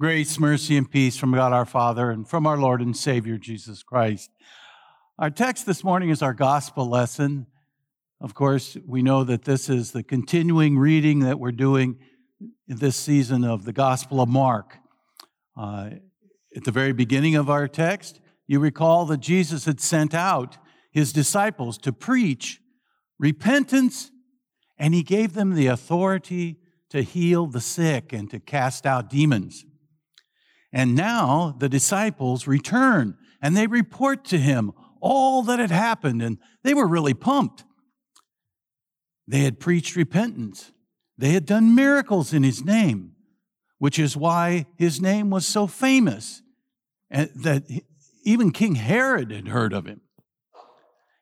Grace, mercy, and peace from God our Father and from our Lord and Savior Jesus Christ. Our text this morning is our gospel lesson. Of course, we know that this is the continuing reading that we're doing in this season of the Gospel of Mark. Uh, at the very beginning of our text, you recall that Jesus had sent out his disciples to preach repentance, and he gave them the authority to heal the sick and to cast out demons. And now the disciples return and they report to him all that had happened, and they were really pumped. They had preached repentance, they had done miracles in his name, which is why his name was so famous that even King Herod had heard of him.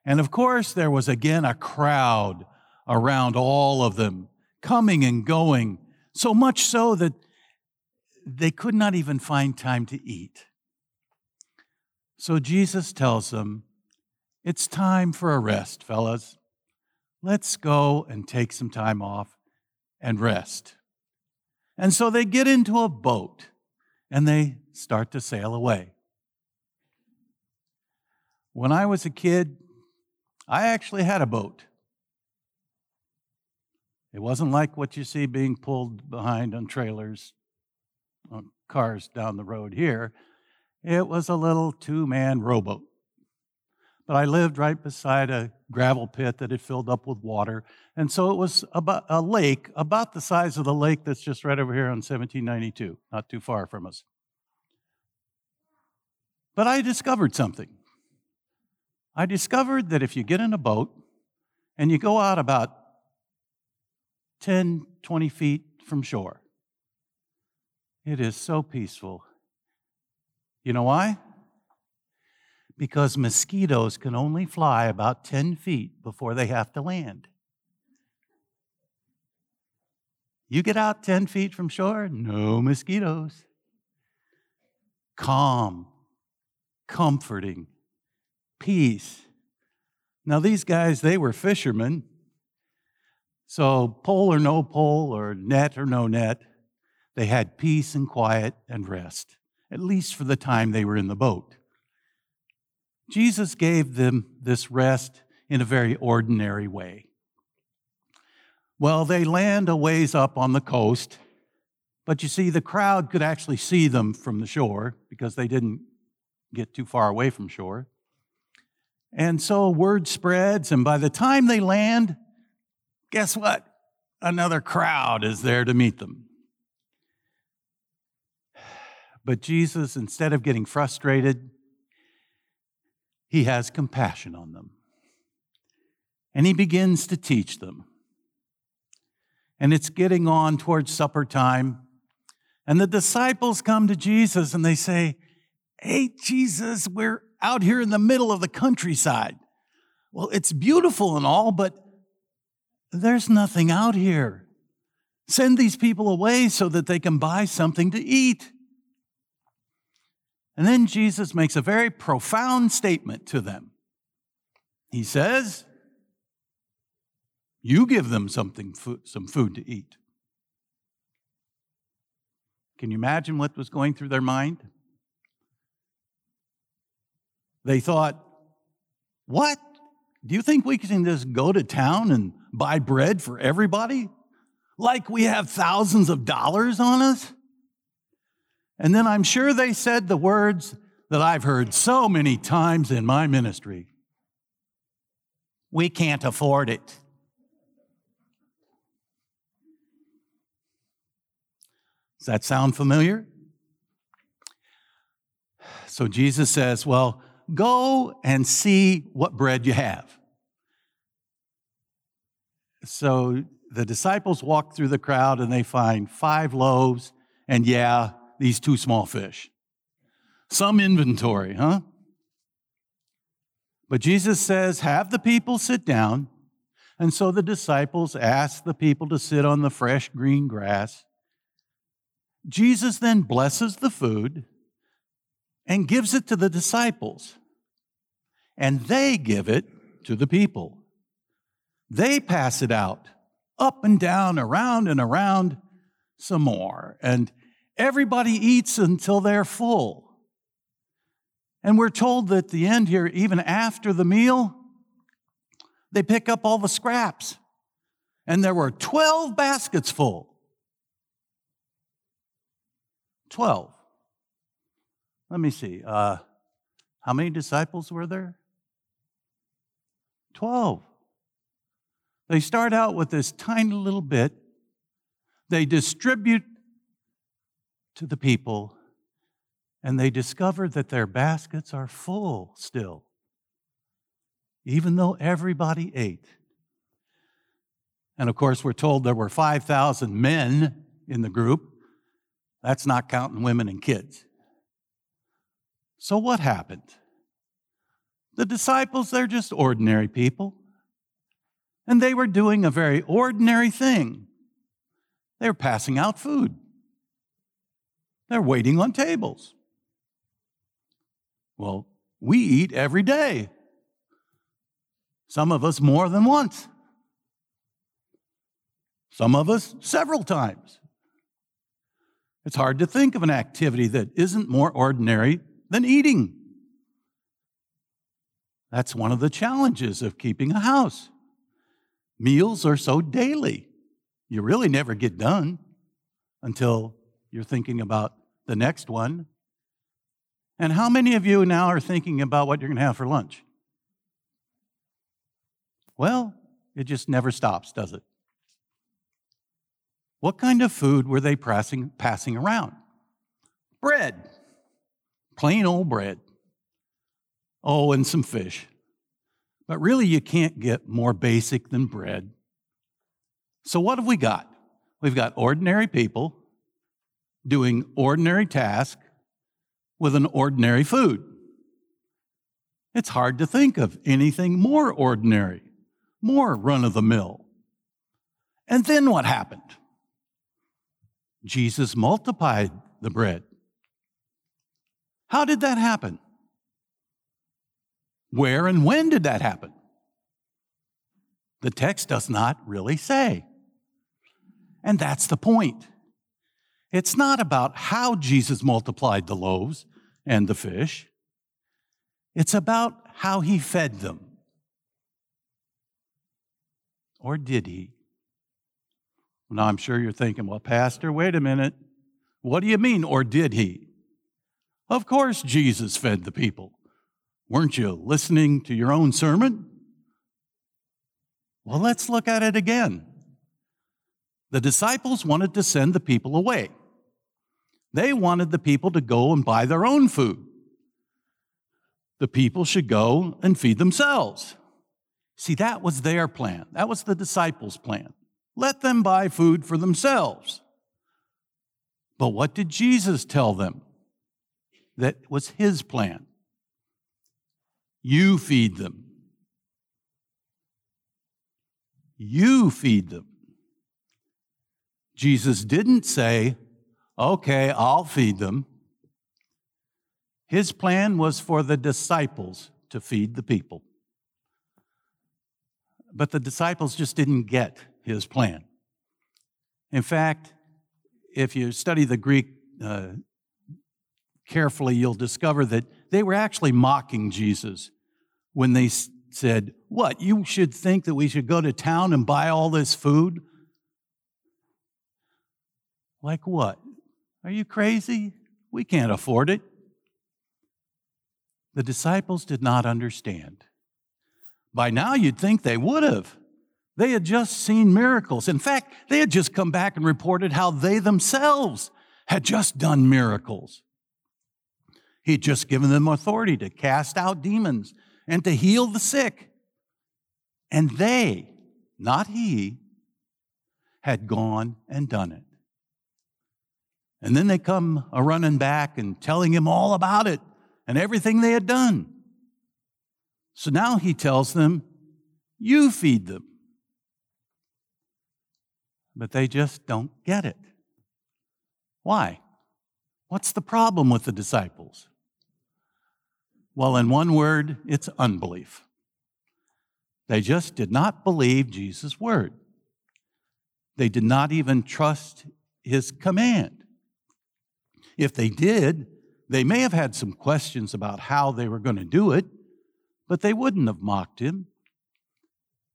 And of course, there was again a crowd around all of them, coming and going, so much so that they could not even find time to eat. So Jesus tells them, It's time for a rest, fellas. Let's go and take some time off and rest. And so they get into a boat and they start to sail away. When I was a kid, I actually had a boat. It wasn't like what you see being pulled behind on trailers Uh, cars down the road here. It was a little two man rowboat. But I lived right beside a gravel pit that had filled up with water. And so it was about a lake, about the size of the lake that's just right over here on 1792, not too far from us. But I discovered something. I discovered that if you get in a boat and you go out about 10, 20 feet from shore, it is so peaceful. You know why? Because mosquitoes can only fly about 10 feet before they have to land. You get out 10 feet from shore, no mosquitoes. Calm, comforting, peace. Now, these guys, they were fishermen. So, pole or no pole, or net or no net, they had peace and quiet and rest, at least for the time they were in the boat. Jesus gave them this rest in a very ordinary way. Well, they land a ways up on the coast, but you see, the crowd could actually see them from the shore because they didn't get too far away from shore. And so word spreads, and by the time they land, guess what? Another crowd is there to meet them. But Jesus, instead of getting frustrated, he has compassion on them. And he begins to teach them. And it's getting on towards supper time. And the disciples come to Jesus and they say, Hey, Jesus, we're out here in the middle of the countryside. Well, it's beautiful and all, but there's nothing out here. Send these people away so that they can buy something to eat. And then Jesus makes a very profound statement to them. He says, You give them something, some food to eat. Can you imagine what was going through their mind? They thought, What? Do you think we can just go to town and buy bread for everybody? Like we have thousands of dollars on us? And then I'm sure they said the words that I've heard so many times in my ministry We can't afford it. Does that sound familiar? So Jesus says, Well, go and see what bread you have. So the disciples walk through the crowd and they find five loaves and, yeah, these two small fish. Some inventory, huh? But Jesus says, Have the people sit down. And so the disciples ask the people to sit on the fresh green grass. Jesus then blesses the food and gives it to the disciples. And they give it to the people. They pass it out up and down, around and around some more. And Everybody eats until they're full. And we're told that at the end here, even after the meal, they pick up all the scraps. And there were 12 baskets full. 12. Let me see. Uh, how many disciples were there? 12. They start out with this tiny little bit. They distribute to the people, and they discover that their baskets are full still, even though everybody ate. And of course, we're told there were 5,000 men in the group. That's not counting women and kids. So, what happened? The disciples, they're just ordinary people. And they were doing a very ordinary thing. They were passing out food, they're waiting on tables. Well, we eat every day, some of us more than once, some of us several times. It's hard to think of an activity that isn't more ordinary than eating. That's one of the challenges of keeping a house. Meals are so daily, you really never get done until you're thinking about the next one. And how many of you now are thinking about what you're going to have for lunch? Well, it just never stops, does it? What kind of food were they passing, passing around? Bread, plain old bread. Oh, and some fish. But really, you can't get more basic than bread. So, what have we got? We've got ordinary people doing ordinary task with an ordinary food. It's hard to think of anything more ordinary, more run of the mill. And then what happened? Jesus multiplied the bread. How did that happen? Where and when did that happen? The text does not really say. And that's the point. It's not about how Jesus multiplied the loaves and the fish, it's about how he fed them. Or did he? Now, I'm sure you're thinking, well, Pastor, wait a minute. What do you mean, or did he? Of course, Jesus fed the people. Weren't you listening to your own sermon? Well, let's look at it again. The disciples wanted to send the people away. They wanted the people to go and buy their own food. The people should go and feed themselves. See, that was their plan. That was the disciples' plan. Let them buy food for themselves. But what did Jesus tell them? That was his plan. You feed them. You feed them. Jesus didn't say, okay, I'll feed them. His plan was for the disciples to feed the people. But the disciples just didn't get his plan. In fact, if you study the Greek uh, carefully, you'll discover that they were actually mocking Jesus when they said, What, you should think that we should go to town and buy all this food? Like what? Are you crazy? We can't afford it. The disciples did not understand. By now, you'd think they would have. They had just seen miracles. In fact, they had just come back and reported how they themselves had just done miracles. He'd just given them authority to cast out demons and to heal the sick. And they, not he, had gone and done it. And then they come a running back and telling him all about it and everything they had done. So now he tells them, You feed them. But they just don't get it. Why? What's the problem with the disciples? Well, in one word, it's unbelief. They just did not believe Jesus' word. They did not even trust his command. If they did, they may have had some questions about how they were going to do it, but they wouldn't have mocked him.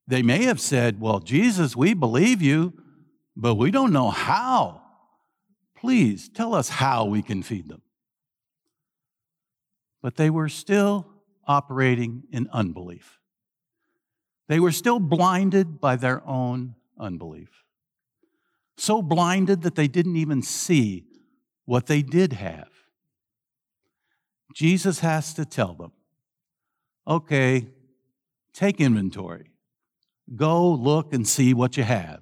They may have said, Well, Jesus, we believe you, but we don't know how. Please tell us how we can feed them. But they were still operating in unbelief. They were still blinded by their own unbelief. So blinded that they didn't even see what they did have. Jesus has to tell them, okay, take inventory. Go look and see what you have.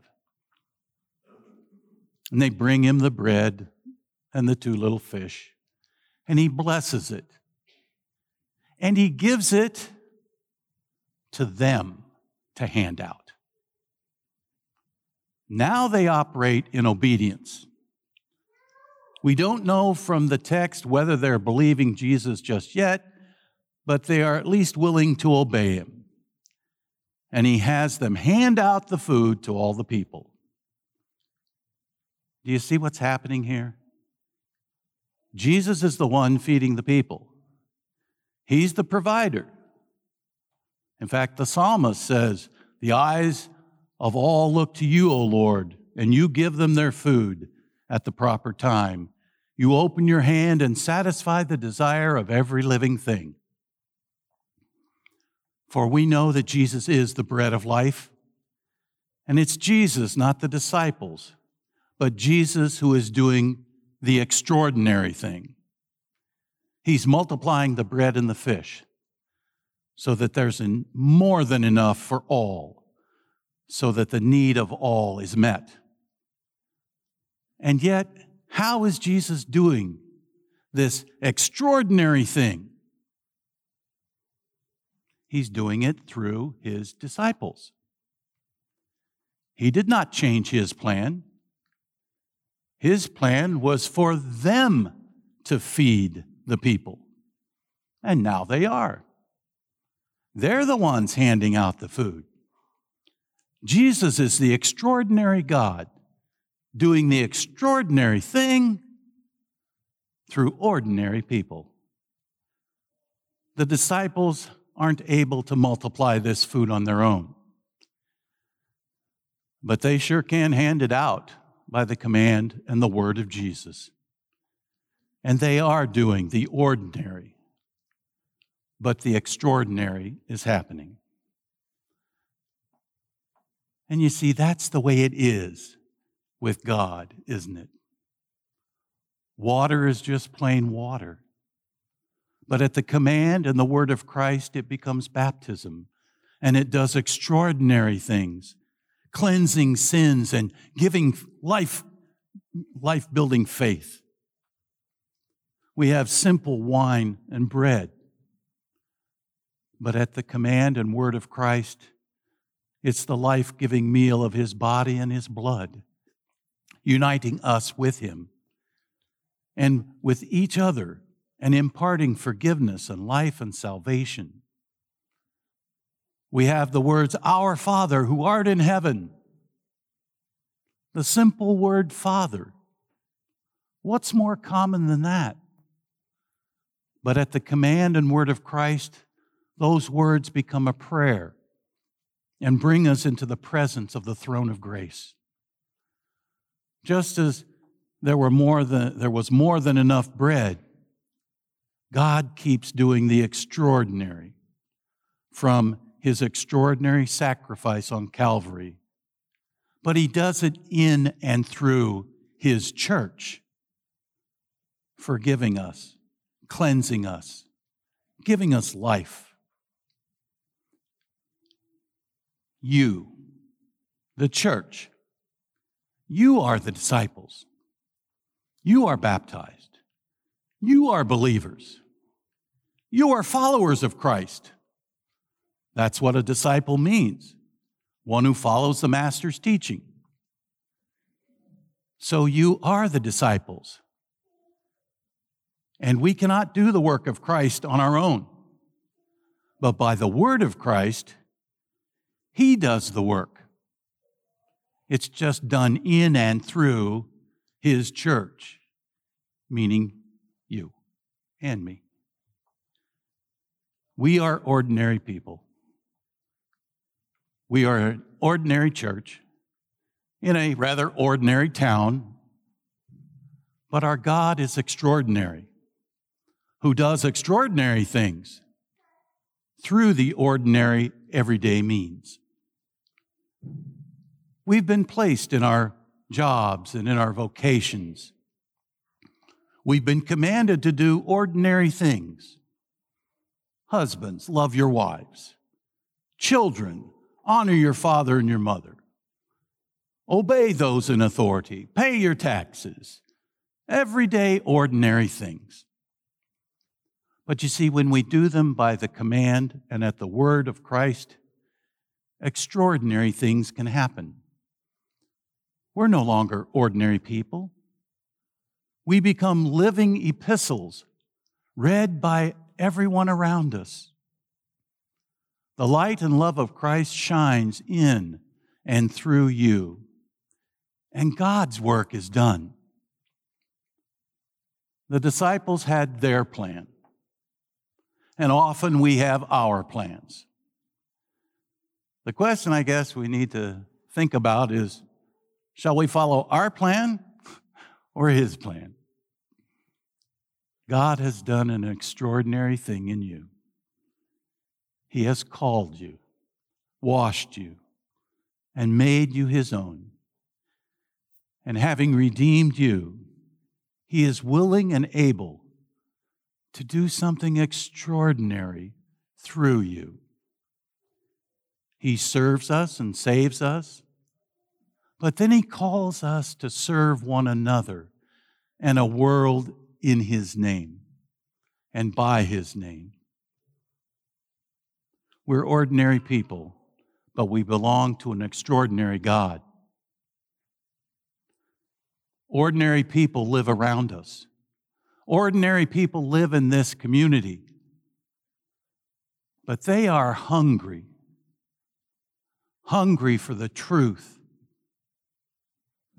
And they bring him the bread and the two little fish, and he blesses it. And he gives it to them to hand out. Now they operate in obedience. We don't know from the text whether they're believing Jesus just yet, but they are at least willing to obey him. And he has them hand out the food to all the people. Do you see what's happening here? Jesus is the one feeding the people, he's the provider. In fact, the psalmist says, The eyes of all look to you, O Lord, and you give them their food at the proper time. You open your hand and satisfy the desire of every living thing. For we know that Jesus is the bread of life, and it's Jesus, not the disciples, but Jesus who is doing the extraordinary thing. He's multiplying the bread and the fish so that there's more than enough for all, so that the need of all is met. And yet, how is Jesus doing this extraordinary thing? He's doing it through his disciples. He did not change his plan. His plan was for them to feed the people. And now they are. They're the ones handing out the food. Jesus is the extraordinary God doing the extraordinary thing through ordinary people. The disciples aren't able to multiply this food on their own, but they sure can hand it out by the command and the word of Jesus. And they are doing the ordinary but the extraordinary is happening. And you see, that's the way it is with God, isn't it? Water is just plain water. But at the command and the word of Christ, it becomes baptism. And it does extraordinary things, cleansing sins and giving life, life building faith. We have simple wine and bread but at the command and word of Christ, it's the life giving meal of his body and his blood, uniting us with him and with each other and imparting forgiveness and life and salvation. We have the words, Our Father who art in heaven. The simple word Father. What's more common than that? But at the command and word of Christ, those words become a prayer and bring us into the presence of the throne of grace. Just as there, were more than, there was more than enough bread, God keeps doing the extraordinary from his extraordinary sacrifice on Calvary. But he does it in and through his church, forgiving us, cleansing us, giving us life. you, the church, you are the disciples. You are baptized. You are believers. You are followers of Christ. That's what a disciple means one who follows the master's teaching. So you are the disciples. And we cannot do the work of Christ on our own. But by the word of Christ, he does the work. It's just done in and through His church. meaning you and me. We are ordinary people. We are an ordinary church in a rather ordinary town, but our God is extraordinary, who does extraordinary things through the ordinary, everyday means. We've been placed in our jobs and in our vocations. We've been commanded to do ordinary things. Husbands, love your wives. Children, honor your father and your mother. Obey those in authority. Pay your taxes. Everyday, ordinary things. But you see, when we do them by the command and at the word of Christ, extraordinary things can happen. We're no longer ordinary people. We become living epistles read by everyone around us. The light and love of Christ shines in and through you, and God's work is done. The disciples had their plan, and often we have our plans. The question I guess we need to think about is shall we follow our plan or his plan? God has done an extraordinary thing in you. He has called you, washed you, and made you his own. And having redeemed you, he is willing and able to do something extraordinary through you. He serves us and saves us, but then he calls us to serve one another and a world in his name and by his name. We're ordinary people, but we belong to an extraordinary God. Ordinary people live around us. Ordinary people live in this community, but they are hungry, hungry for the truth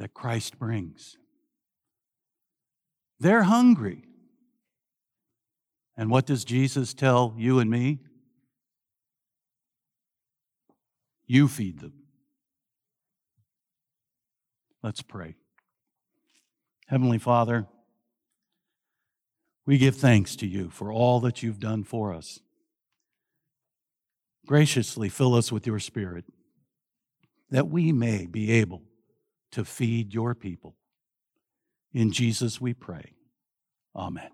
that Christ brings. They're hungry. And what does Jesus tell you and me? You feed them. Let's pray. Heavenly Father, we give thanks to you for all that you've done for us. Graciously fill us with your Spirit that we may be able to feed your people. In Jesus we pray. Amen.